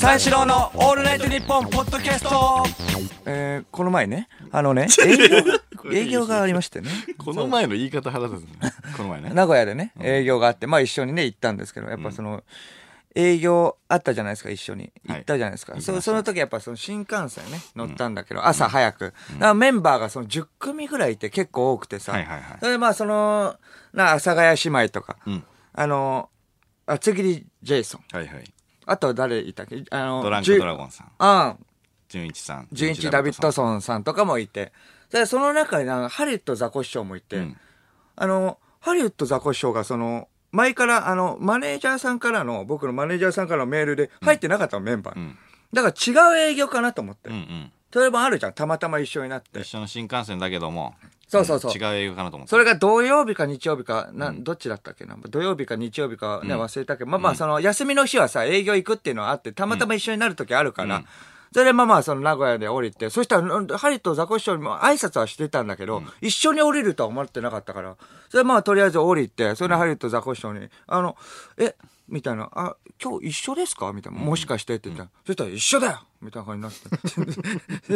三四郎のオールナイトニッポンポッドキャストえー、この前ね、あのね、営業が、営業がありましてね。この前の言い方腹立つね。この前ね。名古屋でね、営業があって、まあ一緒にね、行ったんですけど、やっぱその、営業あったじゃないですか、一緒に。行ったじゃないですか。そその時やっぱその新幹線ね、乗ったんだけど、朝早く。だからメンバーがその10組ぐらいいて結構多くてさ。はいはいはいそれでまあその、な、阿佐ヶ谷姉妹とか、うん。あの、厚切りジェイソン。はいはい。あと誰いたっけ？あの、ドランクドラゴンさん。あ純一さん。純一ダビッドソンさんとかもいて。で、その中になんかハリウッドザコシショウもいて、うんあの、ハリウッドザコシショウがその、前から、あの、マネージャーさんからの、僕のマネージャーさんからのメールで入ってなかったの、メンバー。うん。だから違う営業かなと思って。うんうん。それもあるじゃん、たまたま一緒になって。一。緒の新幹線だけども。そうそうそう。ん違う映画かなと思って。それが土曜日か日曜日か、な、どっちだったっけ？な。土曜日か日曜日かね、うん。忘れたけど、まあまあ、その、休みの日はさ、営業行くっていうのはあって、たまたま一緒になる時あるから、うん。それでまあまあ、その名古屋で降りて、そしたら、うんハリとザコシショウにも挨拶はしてたんだけど、一緒に降りるとは思ってなかったから、それまあ、とりあえず降りて、それでハリとザコシショウに、あの、え、みたいな、あ、今日一緒ですか？みたいな、もしかして？って言ったら、そしたら一緒だよみたいな感じになっ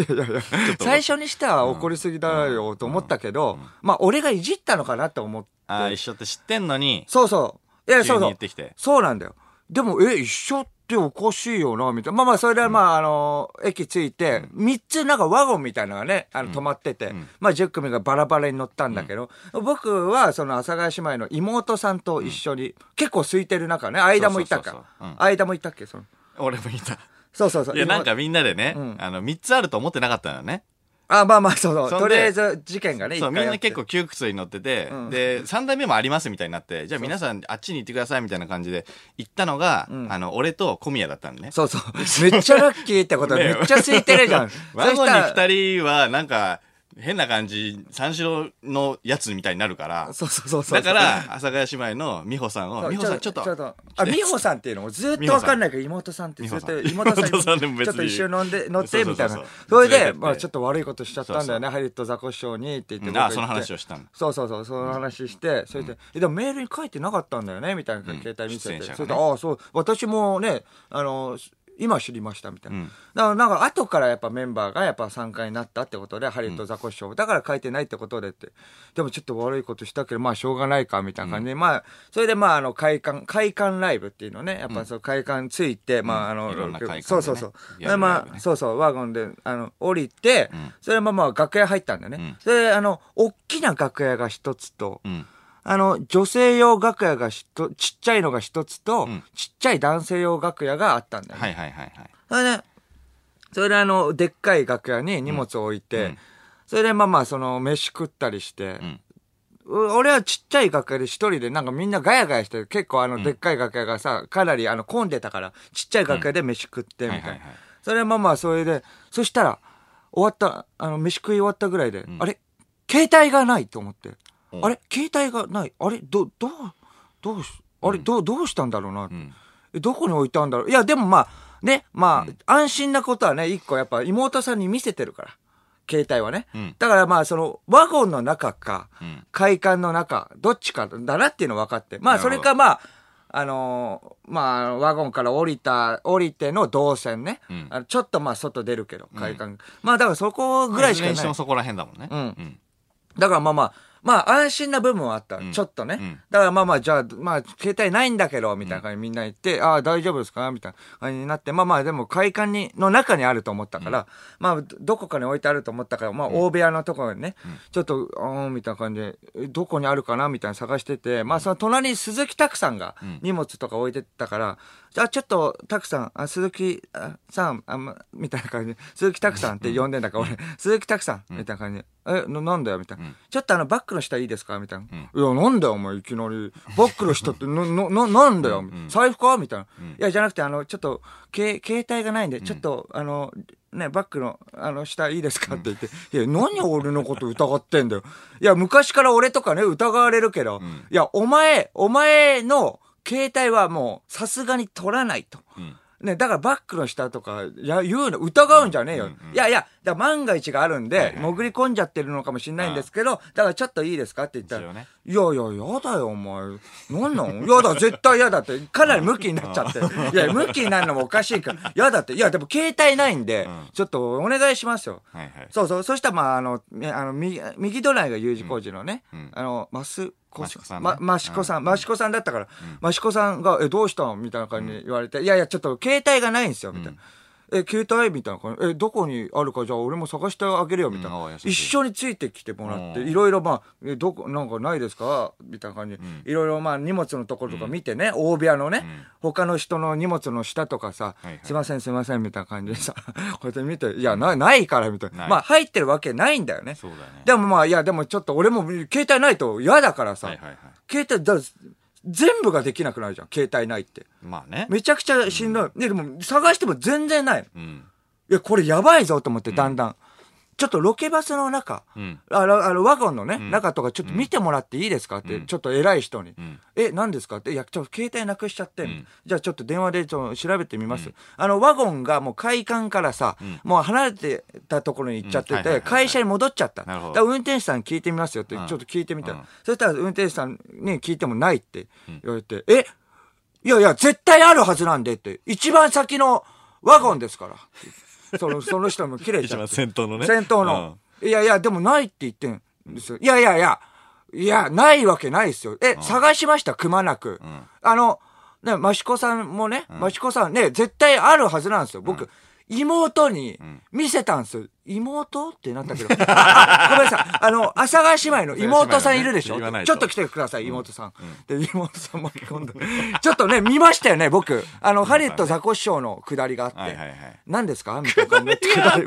て。いやいや最初にしては怒りすぎだよと思ったけど、まあ、俺がいじったのかなって思って。ああ、一緒って知ってんのに、そうそう。いや、そうそう。そうなんだよ。でも、え、一緒っておかしいよな、みたいな。まあまあ、それでまあ、あの、駅着いて、三つなんかワゴンみたいなのがね、あの、止まってて、んまあ、10組がバラバラに乗ったんだけど、僕は、その、阿佐ヶ谷姉妹の妹さんと一緒に、結構空いてる中ね、間もいたそうそうかそうそううん。間もいたっけ、その。俺もいた。そうそうそう。いや、なんかみんなでねうん、あの、三つあると思ってなかったのよね。あ、まあまあ、そうそう。そんでとりあえず、事件がね、そう、みんな結構窮屈に乗っててうん、で、三代目もありますみたいになって、じゃあ皆さんあっちに行ってくださいみたいな感じで行ったのが、んあの、俺と小宮だったのね。そうそう。めっちゃラッキーってことめっちゃ空いてるじゃん。ワゴンにそしたら二人は、なんか、変な感じ、三四郎のやつみたいになるから、そうそうそうそう。だから、阿佐ヶ谷姉妹の美穂さんを、美穂さんちょっと、あ、美穂さんっていうのもずっとわかんないけど、妹さんってずっと、美妹さん。さんでも 別に。ちょっと一緒に飲んで、乗って、そうそうそう。みたいな。そう。それで、まあちょっと悪いことしちゃったんだよね、そうハリウッドザコシショウにって言って。うんあ、僕その話をしたの。そうそうそう、その話して、それで、えでもメールに書いてなかったんだよね、みたいな携帯見せて。それで、ああ、そう、私もね、あの、今知りましたみたいな。うんだからなんか後からやっぱメンバーがやっぱ参加になったってことで、ハリウッドザコシショウ。だから書いてないってことでって。でもちょっと悪いことしたけど、まあしょうがないかみたいな感じで、まあ、それでまああの会館、会館ライブっていうのね、やっぱそう会館ついて、まああの、ねそうそうそう。やでまあ、そうそう、ワゴンで、あの、降りて、んそれでまあまあ楽屋入ったんだよね。うんそれであの、大きな楽屋が一つと、うん。あの、女性用楽屋がひと、ちっちゃいのが一つと、うんちっちゃい男性用楽屋があったんだよね。はいはいはいはい。それで、それであの、でっかい楽屋に荷物を置いて、うんそれでまあまあ、その、飯食ったりしてう、ん。う俺はちっちゃい楽屋で一人でなんかみんなガヤガヤして、結構あの、でっかい楽屋がさ、かなりあの、混んでたから、ちっちゃい楽屋で飯食って、みたいな。はいはいはい。それでまあまあ、それで、そしたら、終わった、あの、飯食い終わったぐらいで、んあれ？携帯がないと思って。うんあれ？携帯がない？あれ？ど、どう、どうし、あれ、どう、どうしたんだろうな？うん。えどこに置いたんだろう？いや、でもまあ、ね、まあ、安心なことはね、一個やっぱ妹さんに見せてるから。携帯はね。うんだからまあ、その、ワゴンの中か、うん。会館の中、どっちかだなっていうの分かって。まあ、なるほどそれかまあ、あのーまあ、ワゴンから降りた、降りての動線ね。うんあのちょっとまあ、外出るけど、会館。まあ、だからそこぐらいしかないいずれにしても。そこら辺だもんね。うんうん。だからまあまあ、まあ安心な部分はあった。うん。ちょっとね。うん。だからまあまあ、じゃあ、まあ、携帯ないんだけど、みたいな感じでみんな言って、ああ、大丈夫ですか？みたいな感じになって、まあまあ、でも会館に、の中にあると思ったから、まあ、どどこかに置いてあると思ったから、まあ、大部屋のところにね、ちょっと、あーみたいな感じで、えどこにあるかな？みたいな探してて、まあ、その隣に鈴木拓さんが荷物とか置いてたから、じゃあちょっと、拓さん、あ鈴木あさん、あまみたいな感じで、鈴木拓さんって呼んでんだから、俺、鈴木拓さん、みたいな感じで、え、ななんだよみたいな。ちょっとあの、バッグの下いいですか？みたいな。いや、なんだよ、お前、いきなり。バッグの下って、な、な、な、なんだよ。財布か？みたいな。いや、じゃなくて、あの、ちょっと、け携帯がないんで、ちょっと、あの、ね、バッグの、あの、下いいですか？って言って、いや、何俺のこと疑ってんだよ？いや、昔から俺とかね、疑われるけど、いや、お前、お前の携帯はもう、さすがに取らないと。うん。ね、だからバックの下とか、や、言うの、疑うんじゃねえよ。いやいや、だ万が一があるんで、潜り込んじゃってるのかもしれないんですけど、だからちょっといいですかって言ったら、ねいやいや、やだよ、お前。なんなん？やだ、絶対やだって。かなりムキになっちゃって。いや、ムキになるのもおかしいから。やだって。いや、でも携帯ないんで、ちょっとお願いしますよ。はいはい。そうそう。そしたら、まあ、あの、ねあの、右、右隣が U 字工事のね、あの、マス、マシコさんね。ま、マシコさん、マシコさんだったから、マシコさんが、え、どうしたん？みたいな感じに言われて、いやいや、ちょっと携帯がないんですよ、みたいな。え、携帯みたいな感じ。え、どこにあるか、じゃあ俺も探してあげるよ、みたいな。うん。一緒についてきてもらって、うん。いろいろ、まあ、え、どこ、なんかないですか？みたいな感じ。で、いろいろ、まあ、荷物のところとか見てね、大部屋のね、他の人の荷物の下とかさはいはい、すいません、すいません、みたいな感じでさ、こうやって見て、いや、なないから、みたいな。まあ、入ってるわけないんだよね。そうだね。でもまあ、いや、でもちょっと俺も携帯ないと嫌だからさ、はいはいはい。携帯だ、全部ができなくなるじゃん、携帯ないって。まあね。めちゃくちゃしんどい。ね、でも探しても全然ない。うん。いや、これやばいぞと思って、だんだん。ちょっとロケバスの中、うん。あの、あの、ワゴンのね、中とかちょっと見てもらっていいですかって、ちょっと偉い人に。ん。え、何ですかって、いや、ちょっと携帯なくしちゃって、ん。じゃあちょっと電話でちょっと調べてみます。あの、ワゴンがもう会館からさ、もう離れてたところに行っちゃってて、会社に戻っちゃった。だから運転手さん聞いてみますよって、ちょっと聞いてみたら、うん。そしたら運転手さんに聞いてもないって言われて、え？いやいや、絶対あるはずなんでって、一番先のワゴンですから。その、その人も切れちゃって。先頭のね。先頭の。いやいや、でもないって言ってんですよ。いやいやいや、いや、ないわけないですよ。え、探しました、くまなく。あの、ね、益子さんもね、益子さんね、絶対あるはずなんですよ。僕、妹に見せたんですよ。妹ってなったけど。あ、ごめんなさい。あの、阿佐ヶ谷姉妹の妹さんいるでしょ、言わないとちょっと来てください、妹さん。で、妹さん巻き込んで。ちょっとね、見ましたよね、僕。あの、ハリウッドザコシショウの下りがあって。はいはいはい何ですか？みたい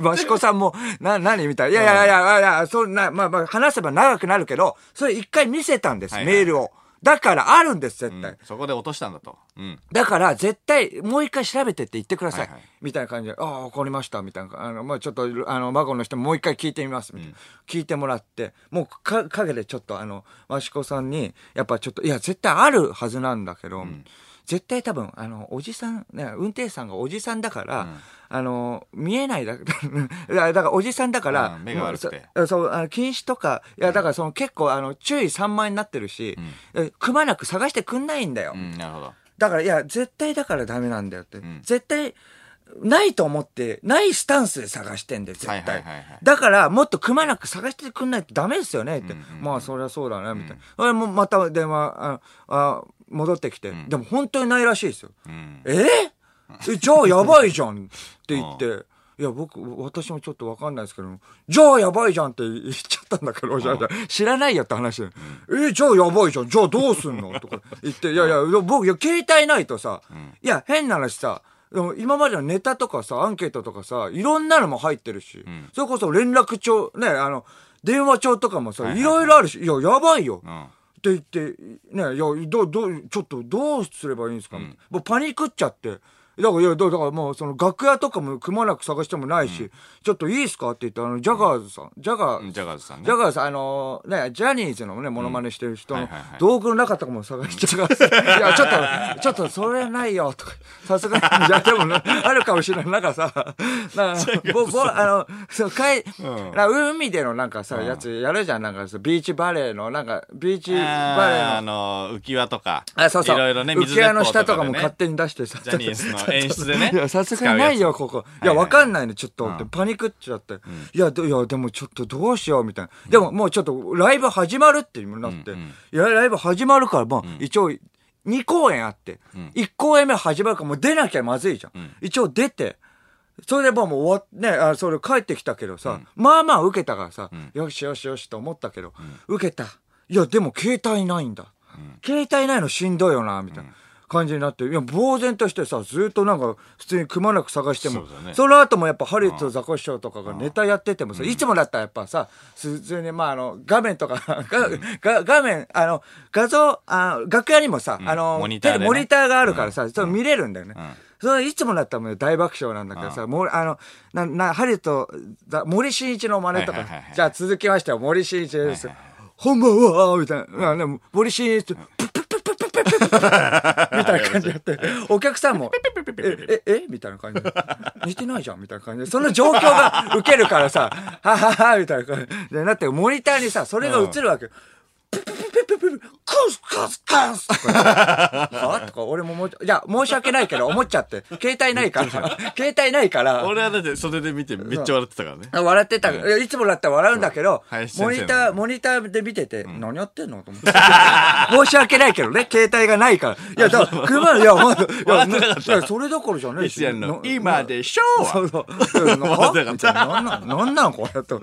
な。益子さんも、な、何みたいな。いやいやいやいや、そんな、まあまあ、話せば長くなるけど、それ一回見せたんです、はいはいメールを。だから、あるんです、絶対。そこで落としたんだと。うん。だから、絶対、もう一回調べてって言ってください。はいはいみたいな感じで、ああ、わかりました、みたいな。あの、まあちょっと、あの、孫の人もう一回聞いてみます、みたいな。聞いてもらって、もうか、陰でちょっと、あの、益子さんに、やっぱちょっと、いや、絶対あるはずなんだけど、絶対多分、あの、おじさん、ね、運転手さんがおじさんだから、あの、見えない だ、だからおじさんだから、うん目が悪くてそそう、あの禁止とか、いや、だからその結構、あの、注意散漫になってるし、えくまなく探してくんないんだよ。うん、なるほど。だから、いや、絶対だからダメなんだよって。ん絶対、ないと思って、ないスタンスで探してんだよ、絶対。はいはいはいはいだから、もっとくまなく探してくんないとダメですよね、って。うんうんうんまあ、そりゃそうだね、みたいな。それもまた電話、ああ戻ってきて、でも本当にないらしいですよ。うん。え？えじゃあやばいじゃん。って言って、いや、僕、私もちょっとわかんないですけど、じゃあやばいじゃんって言っちゃったんだけど、じゃあ知らないよって話で、えじゃあやばいじゃん、じゃあどうすんの？とか。言って、いやいや、僕、いや、携帯ないとさ、いや、変な話さ、でも今までのネタとかさ、アンケートとかさ、いろんなのも入ってるし、それこそ連絡帳、ね、あの、電話帳とかもさ、いろいろあるし、いや、やばいよ。うん。って言って、ね、いや、どう、どう、ちょっとどうすればいいんですか、みたいなもうパニックっちゃって。だから、いや、だからもう、その、楽屋とかもくまなく探してもないし、ちょっといいですか？って言って、あの、ジャガーズさん、ジャガー、ジャガーズさんね。ジャガーズさん、あのね、ジャニーズのね、モノマネしてる人の道具の中とかも探してください。いや、ちょっと、ちょっと、それないよ、とか、さすがに、いや、でもね、あるかもしれない。なんかさ、なんか、ぼ、ぼ、あの、そう、かい、なんか海でのなんかさ、やつやるじゃん。なんかさ、ビーチバレーの、なんか、ビーチバレーあの、の、浮き輪とか。あ、そうそう。いろいろね、浮き輪の下とかも勝手に出してさ。ジャニーズの 演出でねいや、さすがにないよ、ここ。いや、わかんないね、ちょっと。パニックっちゃって。いや、どいや、でもちょっとどうしよう、みたいな。でももうちょっと、ライブ始まるってなって。いや、ライブ始まるから、まあ、一応、2公演あって、1公演目始まるからもう出なきゃまずいじゃん。ん一応出て、それでもうもう終わっね、あ、それ帰ってきたけどさ、まあまあ受けたからさ、よしよしよしと思ったけど、受けた。いや、でも携帯ないんだ。携帯ないのしんどいよな、みたいな。感じになって、いや、呆然としてさ、ずっとなんか、普通にくまなく探しても、そね。その後もやっぱハリウッドザコシショウとかがネタやっててもさ、いつもだったらやっぱさ、普通にまああの、画面とか、がが画面、あの、画像、あ楽屋にもさ、あの、モニターモニターがあるからさ、それ見れるんだよね。ん。それいつもだったらもう大爆笑なんだけどさ、もうあの、な、な、ハリウッド、ザ森進一の真似とかじゃあ続きましては森進一です。ほんまは、みたいな。ね、森進一、プップッ みたいな感じでやって、お客さんも、え、え、えみたいな感じで、似てないじゃんみたいな感じで、その状況が受けるからさ、はははみたいな感じで、なって、モニターにさ、それが映るわけクスカスカスとかはとか、俺ももう、いや、申し訳ないけど、思っちゃって。携帯ないから、携帯ないから。俺はだって袖で見てめっちゃ笑ってたからね。笑ってた。いつもだったら笑うんだけどモニター、モニターで見てて、何やってんのと思って。申し訳ないけどね、携帯がないから。いや、だから、車の、いや、ほんと、いや、それどころじゃねえいつやんのな今でしょそうそう。はみたいな。なんなん、なんなんこれと。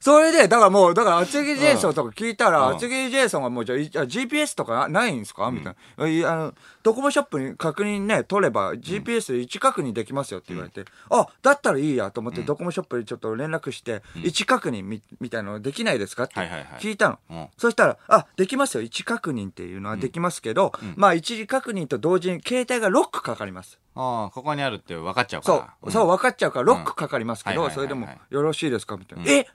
それで、だからもう、だから、厚木ジェイソンとか聞いたら、うん厚木ジェイソンがもう、じゃあいじゃあ GPS とかないんですか？みたいな。いやあの、ドコモショップに確認ね、取れば、GPS で位置確認できますよって言われて、あ、だったらいいやと思って、ドコモショップにちょっと連絡して、位置確認みみたいなのできないですかってはいはいはい。聞いたの。うん。そしたら、あ、できますよ。位置確認っていうのはできますけど、まあ、位置確認と同時に携帯がロックかかります。ああ、ここにあるって分かっちゃうかそう。ら。、そう、分かっちゃうから、ロックかかりますけど、それでも、よろしいですか？みたいな。え？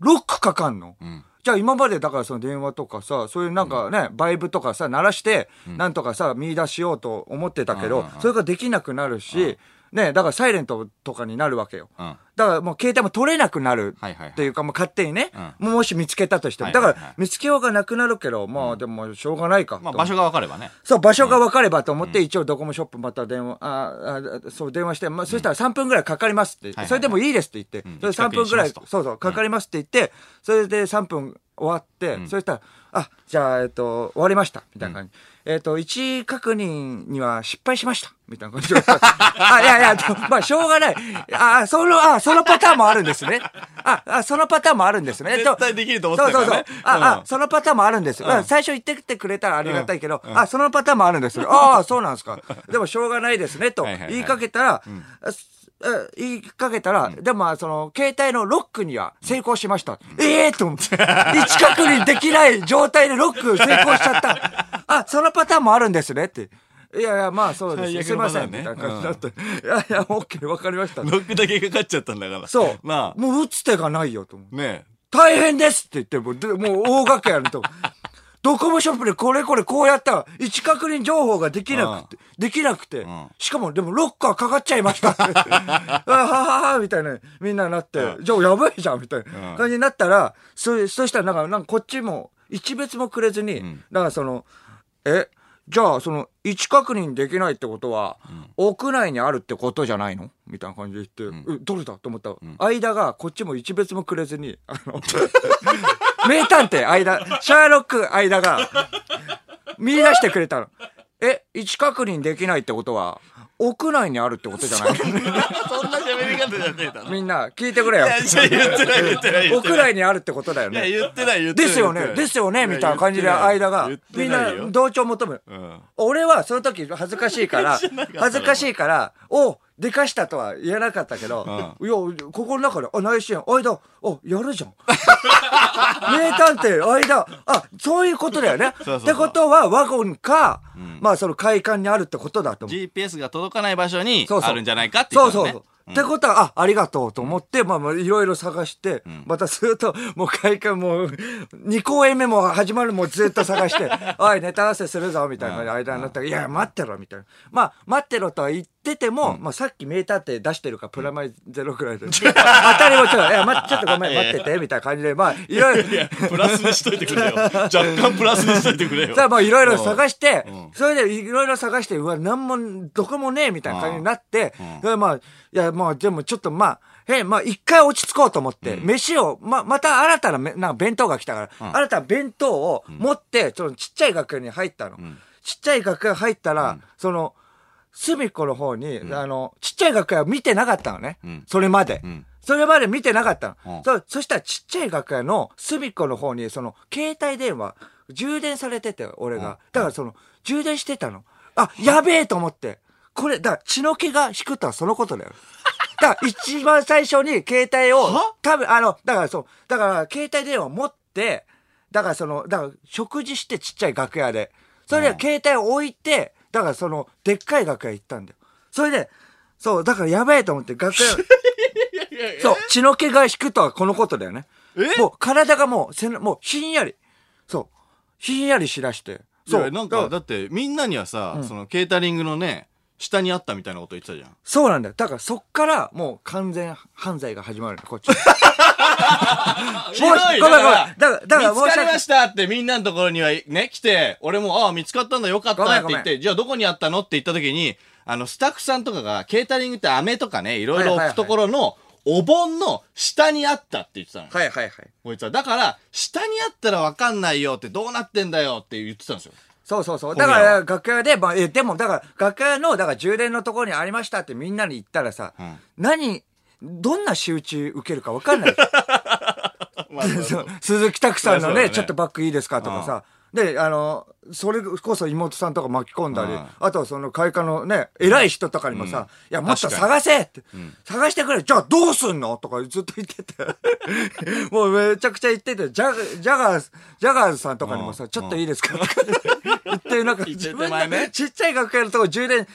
ロックかかんの？ん。じゃあ今までだからその電話とかさ、そういうなんかね、バイブとかさ、鳴らして、なんとかさ、見出しようと思ってたけどそれができなくなるし、ね、だからサイレントとかになるわけよ。うん。だからもう携帯も取れなくなるっていうか、もう勝手にね、うもし見つけたとしても。だから見つけようがなくなるけど、まあでもしょうがないか。まあ場所が分かればね。そう、場所が分かればと思って、一応ドコモショップまた電話、ああ、そう、電話して、まあ、そしたら3分ぐらいかかりますって、それでもいいですって言って、ん。それ3分ぐらい、そうそう、かかりますって言って、それで3分終わって、ん。そしたら、あ、じゃあ、えっと、終わりました、みたいな感じ。えっと、位置確認には失敗しました、みたいな感じで。あ、いやいや、まあ、しょうがない。あ、その、あ、そのパターンもあるんですね。あ、あ、そのパターンもあるんですね。絶対できると思ってたからねそうそうそう。あ、うんあ、そのパターンもあるんですよ。うん最初言ってきてくれたらありがたいけど、あ、そのパターンもあるんですよ。ああ、そうなんですか。でもしょうがないですね、と言いかけたら、あすあ言いかけたら、でもまあその、携帯のロックには成功しました。ええと思って。位置確認できない状態でロック成功しちゃった。あ、そのパターンもあるんですねって。いやいや、まあそうです。すいません。みたいな感じだった。いやいや、オッケー、わかりました。ロックだけかかっちゃったんだから。そう。まあ、もう打つ手がないよと思う。ね大変ですって言っても、でもう大掛けやると。ドコモショップでこれこれこうやったら、位置確認情報ができなくて、できなくて、んしかもでもロッカーかかっちゃいましたって。あはははみたいな、みんななって、じゃあやばいじゃんみたいな感じになったら、そそしたらなんか、なんかこっちも、一別もくれずに、だからその、え、じゃあその、位置確認できないってことは、屋内にあるってことじゃないの？みたいな感じで言って、えどれだと思った？ら、間がこっちも一別もくれずに、あの、名探偵間、シャーロック間が見出してくれたの。え、位置確認できないってことは、屋内にあるってことじゃないそんな喋り方じゃねえだろ。みんな、聞いてくれよい。や、言ってない言ってない屋。内にあるってことだよいや、ね。言ってない言ってない。ですよね、ですよね、みたいな感じで間がみんな同調求める。うん。俺はその時恥ずかしいから、恥ずかしいから、おでかしたとは言えなかったけど、いや、ここの中で、あ、内心、間、あ、やるじゃん。名探偵、間、あ、そういうことだよね。そうそうそうってことは、ワゴンか、まあ、その会館にあるってことだと思う。GPS が届かない場所にあるんじゃないかって言ったのね。そうそうそう。ってことは、あ、ありがとうと思って、まあまあ、いろいろ探して、またずっと、もう会館もう、2公演目も始まるもうずっと探して、おい、ネタ合わせするぞ、みたいな間になったら、いや、待ってろ、みたいな。まあ、待ってろとは言ってても、まあ、さっき名探偵出してるから、プラマイゼロくらいで。当たりもちょっと、いや、ま、ちょっとごめん、待ってて、みたいな感じで、まあ、いろいろ、プラスにしといてくれよ。若干プラスにしといてくれよ。さあ、まあ、いろいろ探してうん、それでいろいろ探して、うわ、なんも、どこもねえ、みたいな感じになって、でまあ、いや、まあ、でもちょっと、まあ、へまあ、一回落ち着こうと思って、飯を、ま、また新たなめ、なんか弁当が来たから、新たな弁当を持って、そのちっちゃい楽屋に入ったの。ちっちゃい楽屋入ったら、その、隅っこの方に、あの、ちっちゃい楽屋を見てなかったのね。んそれまで。んそれまで見てなかったの。うんそそしたらちっちゃい楽屋の隅っこの方に、その、携帯電話、充電されてて、俺が。だからその、充電してたの。あ、やべえと思って。これ、だから血の気が引くとはそのことだよ。だから一番最初に携帯を、多分、あの、だからそう、だから携帯電話持って、だからその、だから食事してちっちゃい楽屋で。それで携帯を置いて、だからその、でっかい楽屋行ったんだよ。それで、そう、だからやべえと思って楽屋、そう、血の気が引くとはこのことだよね。え？もう体がもう、せなもうひんやり。そう。ひんやりしだして。そうなんか、だって、みんなにはさ、その、ケータリングのね、下にあったみたいなこと言ってたじゃん。そうなんだよ。だからそっからもう完全犯罪が始まるのこっち。ひどいごめんごめん。だから、だから見つかりましたってみんなのところにはね、来て、俺も、ああ、見つかったんだ、よかったって言って、じゃあどこにあったのって言った時に、あの、スタッフさんとかが、ケータリングって飴とかね、いろいろ置くところの、お盆の下にあったって言ってたのよ。はいはいはい。こいつは。だから、下にあったらわかんないよって、どうなってんだよって言ってたんですよ。そうそうそう。だから、楽屋で、まあ、え、でも、だから、楽屋の、だから、充電のところにありましたってみんなに言ったらさ、ん何、どんな仕打ち受けるか分かんない。まあ 鈴木拓さんのね、ね。ちょっとバッグいいですかとかさ。で、あの、それこそ妹さんとか巻き込んだり、うん。あとはその会館のね、偉い人とかにもさ、うんいや、もっと探せ！って、探してくれじゃあどうすんの？とかずっと言ってて。もうめちゃくちゃ言ってて、ジャジャガーズ、ジャガーズさんとかにもさ、うんちょっといいですか？とか言って、なんか自分ねのちっちゃい楽屋のとこ充電、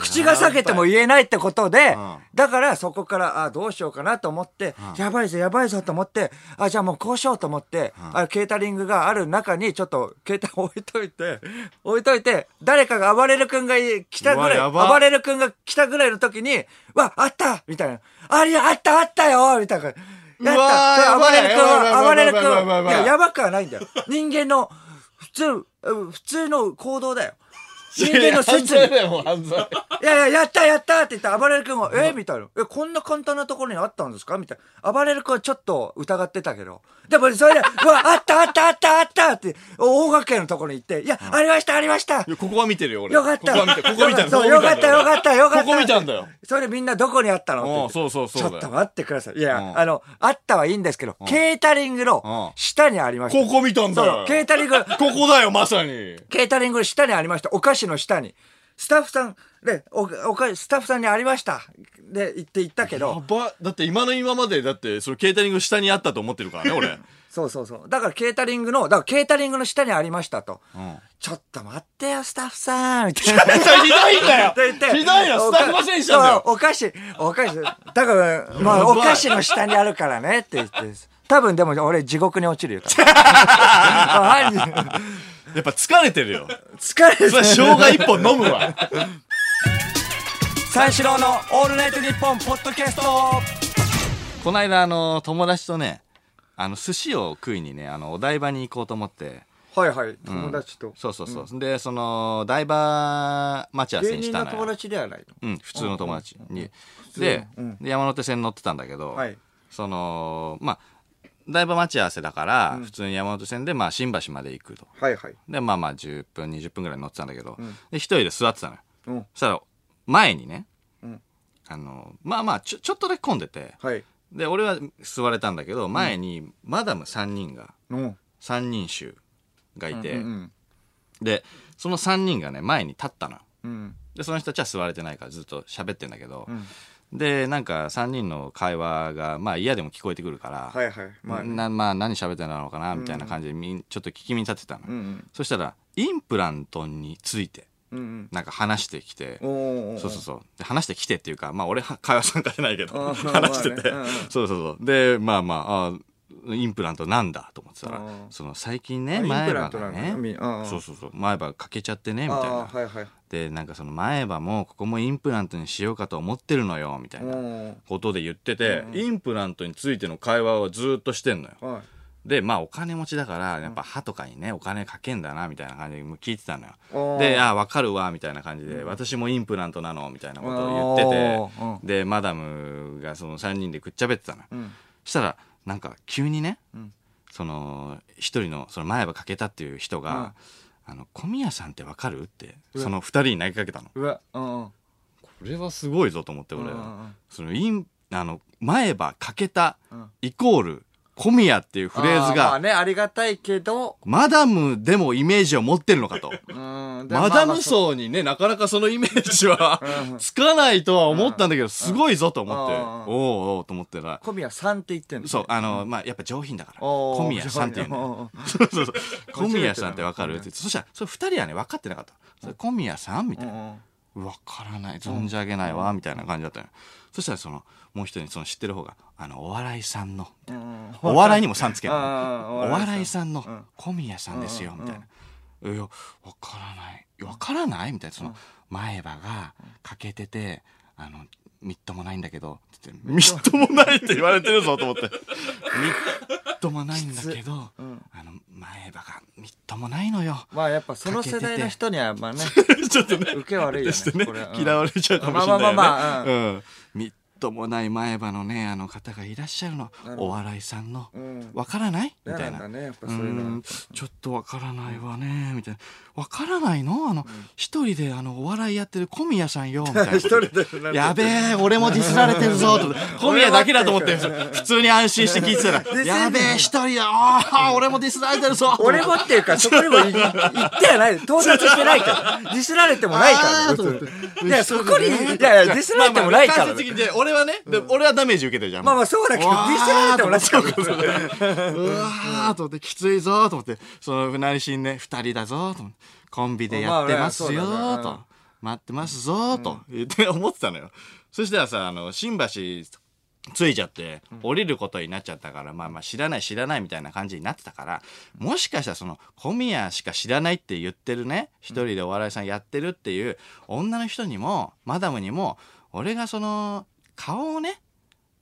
口が裂けても言えないってことでうん、だからそこから、あどうしようかなと思って、やばいぞ、やばいぞと思って、あ、じゃあもうこうしようと思って、あケータリングがある中にちょっと携帯置いといて、置いといて、誰かが暴れる君が来たぐらい、暴れる君が来たぐらいの時に、わ、あったみたいな。ありゃ、あった、あったよみたいな。やった。暴れる君は、暴れる君。いいや、やばくはないんだよ。人間の、普通、うん普通の行動だよ。人間の犯説理。罪だよ、もう犯罪。いやいや、やったやったって言った暴れる君が、え？みたいな。え、こんな簡単なところにあったんですか？みたいな。暴れる君はちょっと疑ってたけど。でも、それで、うわ、あったあったあったあったって、大掛けのところに行って、いや、ありましたありましたここは見てるよ、俺。よかったここは見て、ここ見たそうよかったよかったよかったここ見たんだよ。それでみんなどこにあったの？そうそうそうちょっと待ってください。いや、うんあの、あったはいいんですけど、ケータリングの下にありました。ここ見たんだよ。ケータリング、ここだよ、まさに。ケータリングの下にありました。お菓子の下に。スタッフさん、で、お、おかスタッフさんにありました。で、言って言ったけやど、ば。だって今の今まで、だって、そのケータリング下にあったと思ってるからね、俺。そうそうそう。だからケータリングの、だからケータリングの下にありましたと。うん。ちょっと待ってよ、スタッフさんみたいな。ひどいんだよ ひどいよスタッフのせいにしたんだよお菓子、お菓子。だから、まあ、お菓子の下にあるからねって言って。多分でも俺地獄に落ちるよ。やっぱ疲れてるよ。疲れてそれは生姜一本飲むわ。三四郎のオールナイトニッポンポッドキャストこの間、あの、友達とね、あの、寿司を食いにね、あの、お台場に行こうと思って。はいはい、友達と。そうそうそう。で、その、台場待ち合わせにしたのよ。友達ではないうん、普通の友達に。で、うんで山手線乗ってたんだけど、はいその、まあ、台場待ち合わせだから、普通に山手線で、まあ、新橋まで行くと。はいはい。で、まあまあ、10分、20分ぐらい乗ってたんだけど、で、一人で座ってたのよ。うん。そしたら、前にね、うんあの、まあまあ、ちょ、ちょっとだけ混んでて、はい。で、俺は座れたんだけど、前に、マダム3人が、うん。3人衆がいて、うん。で、その3人がね、前に立ったのよ。うん。で、その人たちは座れてないからずっと喋ってんだけど、んで、なんか3人の会話が、まあ嫌でも聞こえてくるから、はいはい。まあ、うんなまあ何喋ってんだろうかな、みたいな感じでみん、ちょっと聞き耳立てたの。うん。そしたら、インプラントについて、うんうん。なんか話してきて、おーそうそうそう。で話してきてっていうか、まあ俺は会話参加してないけど、話してて、まあねうんうんそうそうそう。で、まあまあ、あーインプラントなんだと思ってたらその最近ね、前歯がねそうそうそう、前歯かけちゃってね、みたいなはいはい。で、なんかその前歯もここもインプラントにしようかと思ってるのよ、みたいなおことで言ってて、インプラントについての会話をずっとしてんのよ。ーはい。で、まあお金持ちだから、やっぱ歯とかにね、お金かけんだな、みたいな感じで聞いてたのよ。で、ああ、わかるわ、みたいな感じで、私もインプラントなの、みたいなことを言ってて、で、マダムがその3人でくっちゃべってたのよ。うん。したら、なんか急にね、んその、一人の、その前歯かけたっていう人が、あの、小宮さんってわかるって、その二人に投げかけたの。うわ、うんうん。これはすごいぞと思って、俺。その、イン、あの、前歯かけたん、イコール、小宮っていうフレーズが、あまあね、ありがたいけど、マダムでもイメージを持ってるのかと。うん。でマダム層にね、なかなかそのイメージはうんつかないとは思ったんだけど、すごいぞと思って、うんおうおうと思ってたらあ、小宮さんって言ってんのそう、あの、まあ、やっぱ上品だから。おー小宮さんっていうの。そうそうそう。小宮さんってわかるうんって言って、そしたら、それ二人はね、分かってなかった。それ小宮さんみたいな。わからない、存じ上げないわ、みたいな感じだった。そしたら、その、もう一人、その知ってる方が、あの、お笑いさんの、うん。お笑いにもさんつけ。おお笑いさんのうん。小宮さんですよ、みたいな。いや、わからない。わからない？みたいな、その、前歯が欠けてて、あの、みっともないんだけど、つって、みっともないって言われてるぞと思って。みっともないんだけど、んあの、前歯がみっともないのよ。まあやっぱその世代の人にはまあね ちょっとね、受け悪いよねねうん嫌われちゃうかもしれないよね。まあまあまあまあうん。みっともない前歯のね、あの方がいらっしゃるの。お笑いさんの。うん。わからない？み嫌たいな。ちょっとわからないわね、みたいな。わからないの？あの、一人であの、お笑いやってる小宮さんよ、みたいな。やべえ、俺もディスられてるぞ、と。小宮だけだと思って、普通に安心して聞いてたら、やべえ、一人だ、ああ、俺もディスられてるぞ。俺もっていうかそこにもい 行ってはない。到達してないから。ディスられてもないからいやそこにいやディスられてもないから俺はね、で俺はダメージ受けてるじゃん。まあまあそうだけどデわーィスられてもないから。うわーと思って、きついぞと思って、その、船しんね、二人だぞと思って、コンビでやってますよまあまあそうだね。と、待ってますぞと。言って思ってたのよ。そしたらさ、あの、新橋、ついちゃって、降りることになっちゃったから、まあまあ知らない知らないみたいな感じになってたから、もしかしたらその、小宮しか知らないって言ってるね、一人でお笑いさんやってるっていう女の人にも、マダムにも、俺がその、顔をね、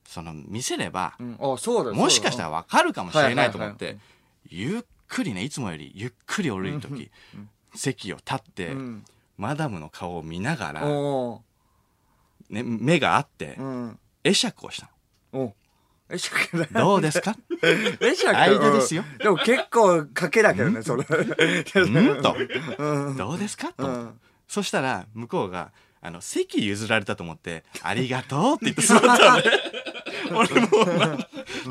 その、見せれば、うんあそうだよもしかしたらわかるかもしれないと思っはいて、ゆっくりね、いつもよりゆっくり降りるとき、席を立って、うん。マダムの顔を見ながら、おね、目があって会釈をしたおえしゃけの。どうですか？えしゃけ間ですよ。うん。でも結構賭けだけどねそれ。うんと。うん。どうですか？と。うん。そしたら、向こうが、あの、席譲られたと思って、ありがとうって言って座ったのね。俺も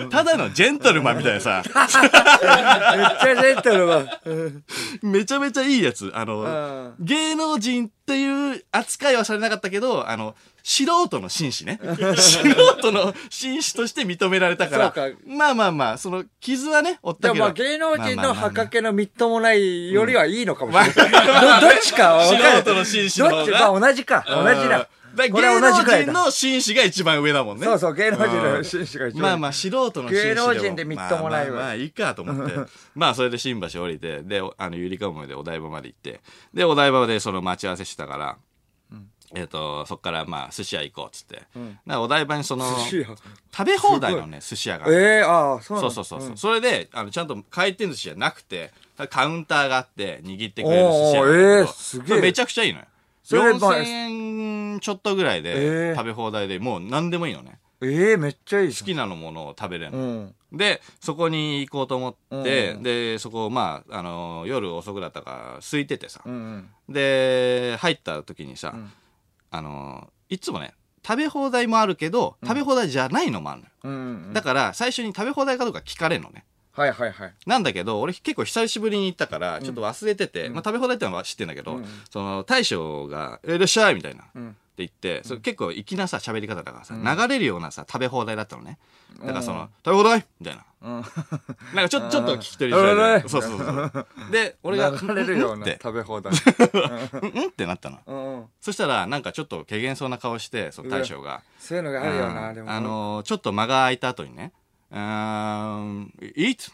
う、ただのジェントルマンみたいなさ、めっちゃジェントルマンめちゃめちゃいいやつ。あの、うん芸能人っていう扱いはされなかったけど、あの、素人の紳士ね。素人の紳士として認められたから、かまあまあまあ、その傷はね、負ったけど。でもまあ芸能人のまあまあまあまあ墓家のみっともないよりはいいのかもしれない。どどっちかは分かる。素人の紳士のどっちまあ同じか。同じだ。だ芸能。人の紳士が一番上だもんね。そうそう、芸能人の紳士が一番。まあまあ、素人の紳士芸能人でみっともないわまあいいかと思って。まあ、それで新橋降りて、で、あの、ゆりかもめでお台場まで行って、で、お台場でその待ち合わせしてたから、えっ、と、そっからまあ、寿司屋行こうっつって。だからお台場にその、食べ放題のね、寿司屋が。ええああ、そうそうそうそうそう、それで、あの、ちゃんと回転寿司じゃなくて、カウンターがあって、握ってくれる寿司屋えーすげえめちゃくちゃいいのよ。それまあ4000円ちょっとぐらいえでー食べ放題で、もう何でもいいのね。ええめっちゃいいじ好きなのものを食べれるん。うん。で、そこに行こうと思って、うんで、そこ、まあ、あの、夜遅くだったから、空いててさ。うんうん。で、入った時にさ、んあの、いつもね、食べ放題もあるけど、食べ放題じゃないのもあるのよ。うんうん。だから、最初に食べ放題かどうか聞かれるのね。はいはいはい。なんだけど、俺結構久しぶりに行ったから、ちょっと忘れてて、まあ食べ放題ってのは知ってんだけど、うんその、大将が、いらっしゃいみたいな。うん。って言って、それ結構粋なさ、喋り方だからさ、流れるようなさ、食べ放題だったのね。だからその、食べ放題みたいな。うん。なんかちょ、ちょっと聞き取りづらい。題そうそうそう。で、俺が、流れるような食べ放題。うんうんってなったの。そしたら、なんかちょっと怪げそうな顔して、その大将が、そういうのがあるよな、うんでも。あ、のー、ちょっと間が空いた後にね、うーん、eat?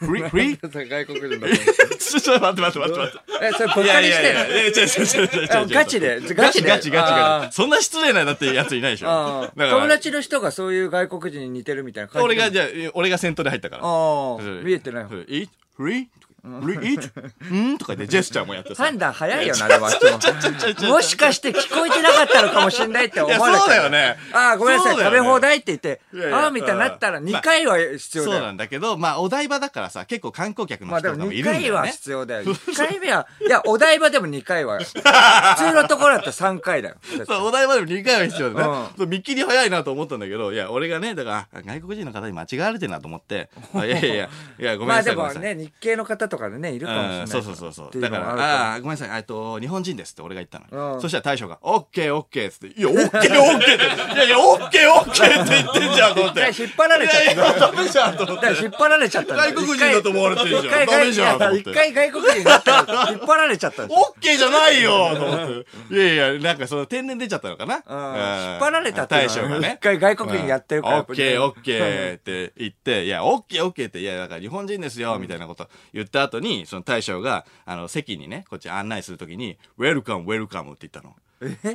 free? free? 外国人だと。ちょっと待って待って待って待って。え、それバカにいやいやいやいや違う違う違う違う。違う違うガチで？ガガチでチガチガチ。あガー。チそんな失礼なだってやついないでしょ。ああだから。友達の人がそういう外国人に似てるみたいな感じゃ俺がじゃあ俺が先頭で入ったから。ああ見えてない。そう。Eat? Free? Free eat うん？とか言って ジェスチャーもやってさ判断早いよなでもあっちももしかして聞こえてなかったのかもしんないって思われたいやそうだよねああごめんなさい食べ放題って言ってああみたいになったらうん2回は必要そうなだよんだけどまあお台場だからさ結構観光客の2人とかもいるんだ回はよね必要だよ1回目はいやお台場でも2回は普通のところだったら3回だよそう、お台場でも2回は必要だね。うんそう見切り早いなと思ったんだけど、いや、俺がね、だから、あ外国人の方に間違われてるなと思って、あいやいやいや、ごめんまあなさい。ごめんなさいでもね日系の方とかでねいるかもしれないうん、そうそうそうそう。だから、あるあごめんなさい。えっと、日本人ですって俺が言ったの。うんそしたら大将が、オッケーオッケーっつって、いや、オッケーオッケーって、いやいや、オッケーオッケーって言ってんじゃんと思って。引っ張られちゃったダメじゃんと思って。引っ張られちゃった外国人だと思われてるじゃん一回ダメじゃんと思って一回外国人になったら引っ張られちゃったオッケーじゃないよと思って。いやいや、なんかその天然出ちゃったのかな引っ張られた大将がね。一回外国人やってるからうんオッケーオッケーって言って、いや、オッケーオッケーって、いや、だから日本人ですよ、みたいなこと言った後に、その大将が、あの、席にね、こっち案内するときに、 welcome、welcomeって言ったの。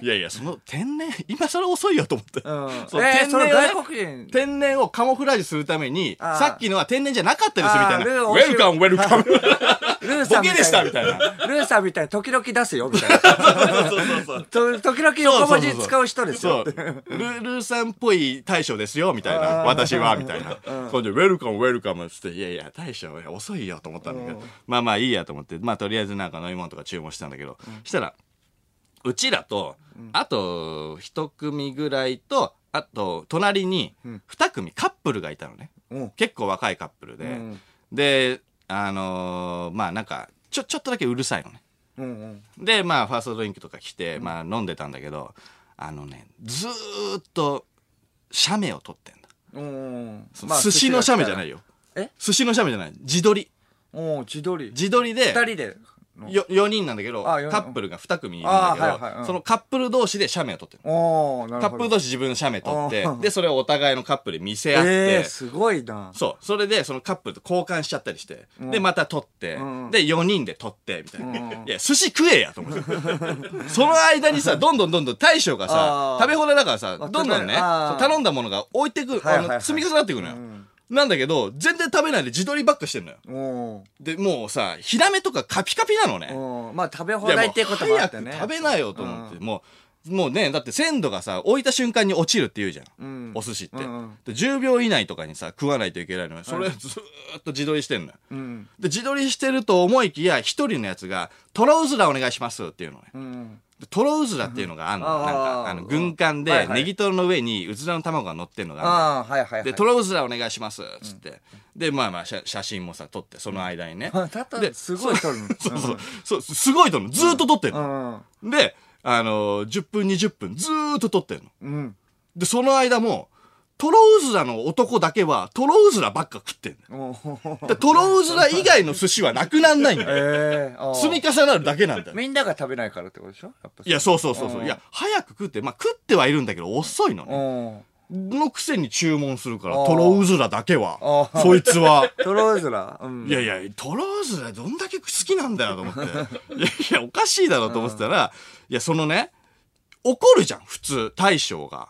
いやいや、その天然、今それ遅いよと思って。うん。そ天然をね外国人。天然をカモフラージュするために、さっきのは天然じゃなかったですみたいな。 welcome、welcome。ルーさんボケでしたみたいな。ルーさんみたいに時々出すよ、みたいな。そうそうそう。と時々横文字使う人ですよ。そう。ルルーさんっぽい大将ですよ、みたいな。私は、みたいな。これで、ウェルカム、ウェルカムっつって、いやいや、大将、遅いよと思ったんだけど。まあまあいいやと思って、まあとりあえずなんか飲み物とか注文したんだけど、したら、うちらと、あと、一組ぐらいと、あと、隣に、二組カップルがいたのね。うん結構若いカップルで。うんで、あのーまあなんか、ちょ、ちょっとだけうるさいのね。うんうん。で、まあ、ファーストドリンクとか来て、まあ、飲んでたんだけど、あのね、ずーっと、写メを撮ってんだ。うん。寿司の写メじゃないよ。よ。え？寿司の写メじゃない。自撮り。お自撮り。自撮りで、二人で。よ4人なんだけど、カップルが2組いるんだけど、あはいはい。うん。そのカップル同士で写メを撮ってる。カップル同士自分の写メ撮ってで、それをお互いのカップルで見せ合って、えー、すごいな。そう。それで、そのカップルと交換しちゃったりして、うん。で、また撮って、うん。で、4人で撮って、みたいな。うん。いや、寿司食えやと思って。その間にさ、どんどんどんどん大将がさ食べ放題だからさ、あどんどんね、頼んだものが置いてく、はいはいはいあの、積み重なっていくのよ。うんなんだけど、全然食べないで自撮りばっかしてんのよ。で、もうさ、ヒラメとかカピカピなのね。まあ食べ放題っていうこともあってね。食べなよと思って、うもう、もうね、だって鮮度がさ、置いた瞬間に落ちるって言うじゃん。うんお寿司って、うんうんで。10秒以内とかにさ、食わないといけないのよ。それずーっと自撮りしてんのよ。うん。で、自撮りしてると思いきや、一人のやつが、トロウズラお願いしますっていうのね。うん。でトロウズラっていうのがあんの。うんなんか、あの、軍艦で、ネギトロの上にうずらの卵が乗ってんのがあんの。で、トロウズラお願いしますつって。で、まあまあ写、写真もさ、撮って、その間にね。ですごい撮るの。そうそう。そう、すごい撮るの。ずーっと撮ってんの。うん。で、あのー、10分、20分、ずーっと撮ってんの。うん。で、その間も、トロウズラの男だけは、トロウズラばっか食ってんの。おーで、トロウズラ以外の寿司はなくなんないんだよ。えー積み重なるだけなんだよ。みんなが食べないからってことでしょ？いや、そうそうそうそうう。んいや、早く食って、まあ食ってはいるんだけど、遅いのね。うん。のくせに注文するから、トロウズラだけはそいつは。トローズラ？うん。いやいや、トロウズラどんだけ好きなんだよと思って。いやいや、おかしいだろうと思ってたら、いや、そのね、怒るじゃん、普通、大将が。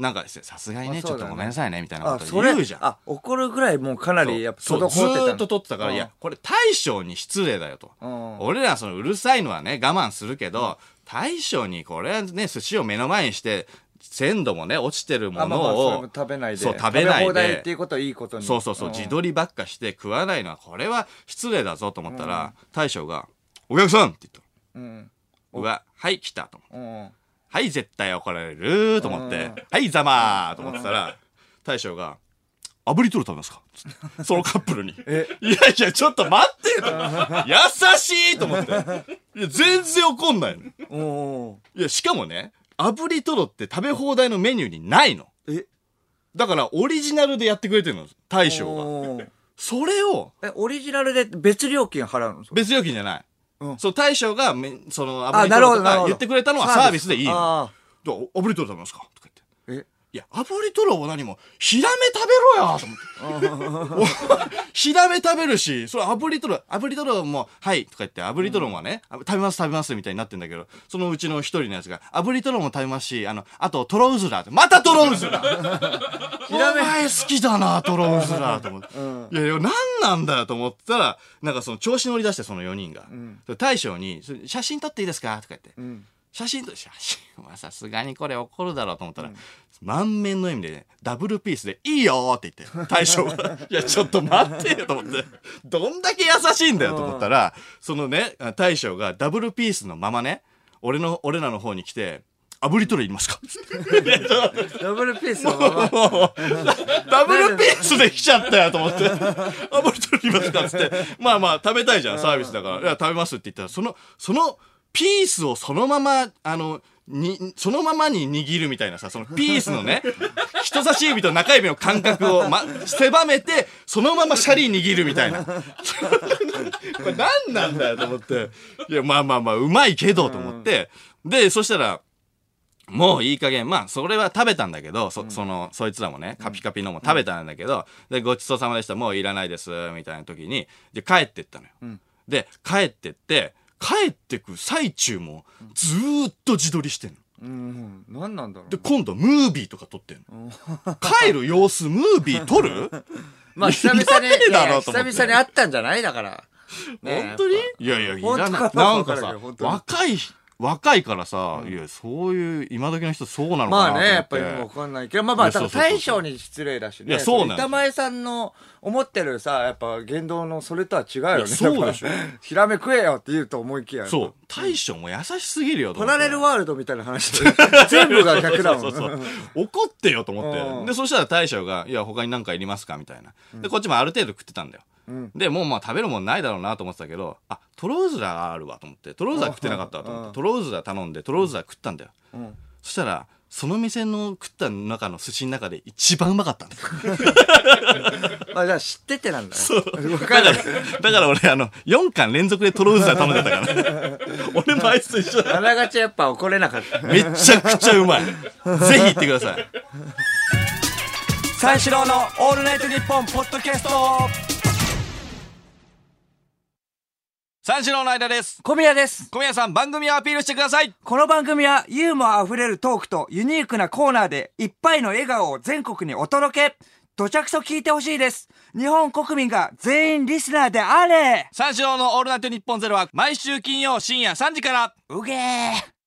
うん。なんかですね、さすがにね、ちょっとごめんなさいね、みたいなあ、こと言うじゃん。あ、怒るぐらいもうかなりやっぱそう、ず滞っと撮ってたから、うんいや、これ大将に失礼だよと。うん俺らそのうるさいのはね、我慢するけど、大将にこれはね、寿司を目の前にして、鮮度もね、落ちてるものを、食べないで。そう食べないでっていうことはいいことに。そうそうそう、ん自撮りばっかして食わないのは、これは失礼だぞと思ったら、大将が、お客さんって言ったの。うん。うわ、はい、来たと思って。うん。はい、絶対怒られると思ってうん、はい、ざまーと思ってたら、大将が、炙りトロ食べますか？そのカップルに。え？いやいや、ちょっと待ってよ優しいと思って。いや、全然怒んないの。いや、しかもね、炙りトロって食べ放題のメニューにないの。え？だから、オリジナルでやってくれてるの、大将が。それを、え、オリジナルで別料金払うの？別料金じゃない。うん。そう、大将がめ、その、あ、なるほど、なる言ってくれたのはサービス。でいいの。あだから炙りトロ食べますか？とか言って。ーえ、いや、炙りトロを何も、ヒラメ食べろよ！と思って。ヒラメ食べるし、それ炙りトロ、炙りトロも、はい、とか言って、炙りトロもね、あ食べます食べますみたいになってん。だけど、そのうちの一人のやつが、炙りトロも食べますし、あの、あと、トロウズラって、またトロウズラヒラメ好きだな、トロウズラと思って。うん。いやいや、何なん。だよと思ったら、なん。かその調子乗り出して、その4人が。ん。大将に、写真撮っていいですかとか言って。うん。写真と、写真はさすがにこれ怒るだろうと思ったら、満面の笑みで、ね、ダブルピースで、いいよーって言って、大将が、いや、ちょっと待ってよと思って、どんだけ優しいんだよと思ったら、そのね、大将がダブルピースのままね、俺の、俺らの方に来て、炙りトロいりますか。ダブルピースのまま。ダブルピースで来ちゃったよと思って、炙りトロいりますかつって、まあまあ食べたいじゃん、サービスだから。いや、食べますって言ったら、その、その、ピースをそのまま、あの、に、そのままに握るみたいなさ、そのピースのね、人差し指と中指の感覚を、ま、狭めて、そのままシャリ握るみたいな。これ何なんだよと思って。いや、まあまあまあ、うまいけどと思って。で、そしたら、もういい加減、まあ、それは食べたんだけど、そ、その、そいつらもね、カピカピのも食べたんだけど、で、ごちそうさまでした、もういらないです、みたいな時に、で、帰ってったのよ。んで、帰ってって、帰ってく最中も、ずーっと自撮りしてんの。うん。何なんだろうで、。今度、ムービーとか撮ってんの。帰る様子、ムービー撮る？まあ、久々に、久々に会ったんじゃない？だから。ね本当に？いやいや、いらない。なんかさ若い、若いからさ、いや、そういう、今時の人そうなのかなまあね、やっぱりわかんないけど、まあまあ、多分大将に失礼だしね。いやそうなんです板前さんの思ってるさ、やっぱ言動のそれとは違うよね。そうでしょやっぱヒラメ食えよって言うと思いきや。そう。大将も優しすぎるよとパ。ラレルワールドみたいな話で。全部が逆だもん。怒ってよと思うんって。で、そしたら大将が、いや、他に何かいりますかみたいな。で、こっちもある程度食ってたんだよ。うんで、もうまあ食べるもんないだろうなと思ってたけど、あ、トロウズラがあるわと思って、トロウズラ食ってなかったわと思っうんて、トロウズラ頼んで、トロウズラ食ったんだよ。うんそしたら、その店の食った中の寿司の中で一番うまかったんだよ。あ、じゃあ知っててなんだね。そう。わだからかんない。、だから俺、あの、4巻連続でトロウズラ頼んでたから。俺もあいつと一緒だ。あながちやっぱ怒れなかった。めちゃくちゃうまい。ぜひ行ってください。三四郎のオールナイトニッポンポッドキャスト三四郎の間です。小宮です。小宮さん、番組をアピールしてください。この番組はユーモア溢れるトークとユニークなコーナーでいっぱいの笑顔を全国にお届け。どちゃくそ聞いてほしいです。日本国民が全員リスナーであれ三四郎のオールナイトニッポンゼロは毎週金曜深夜3時から。うげー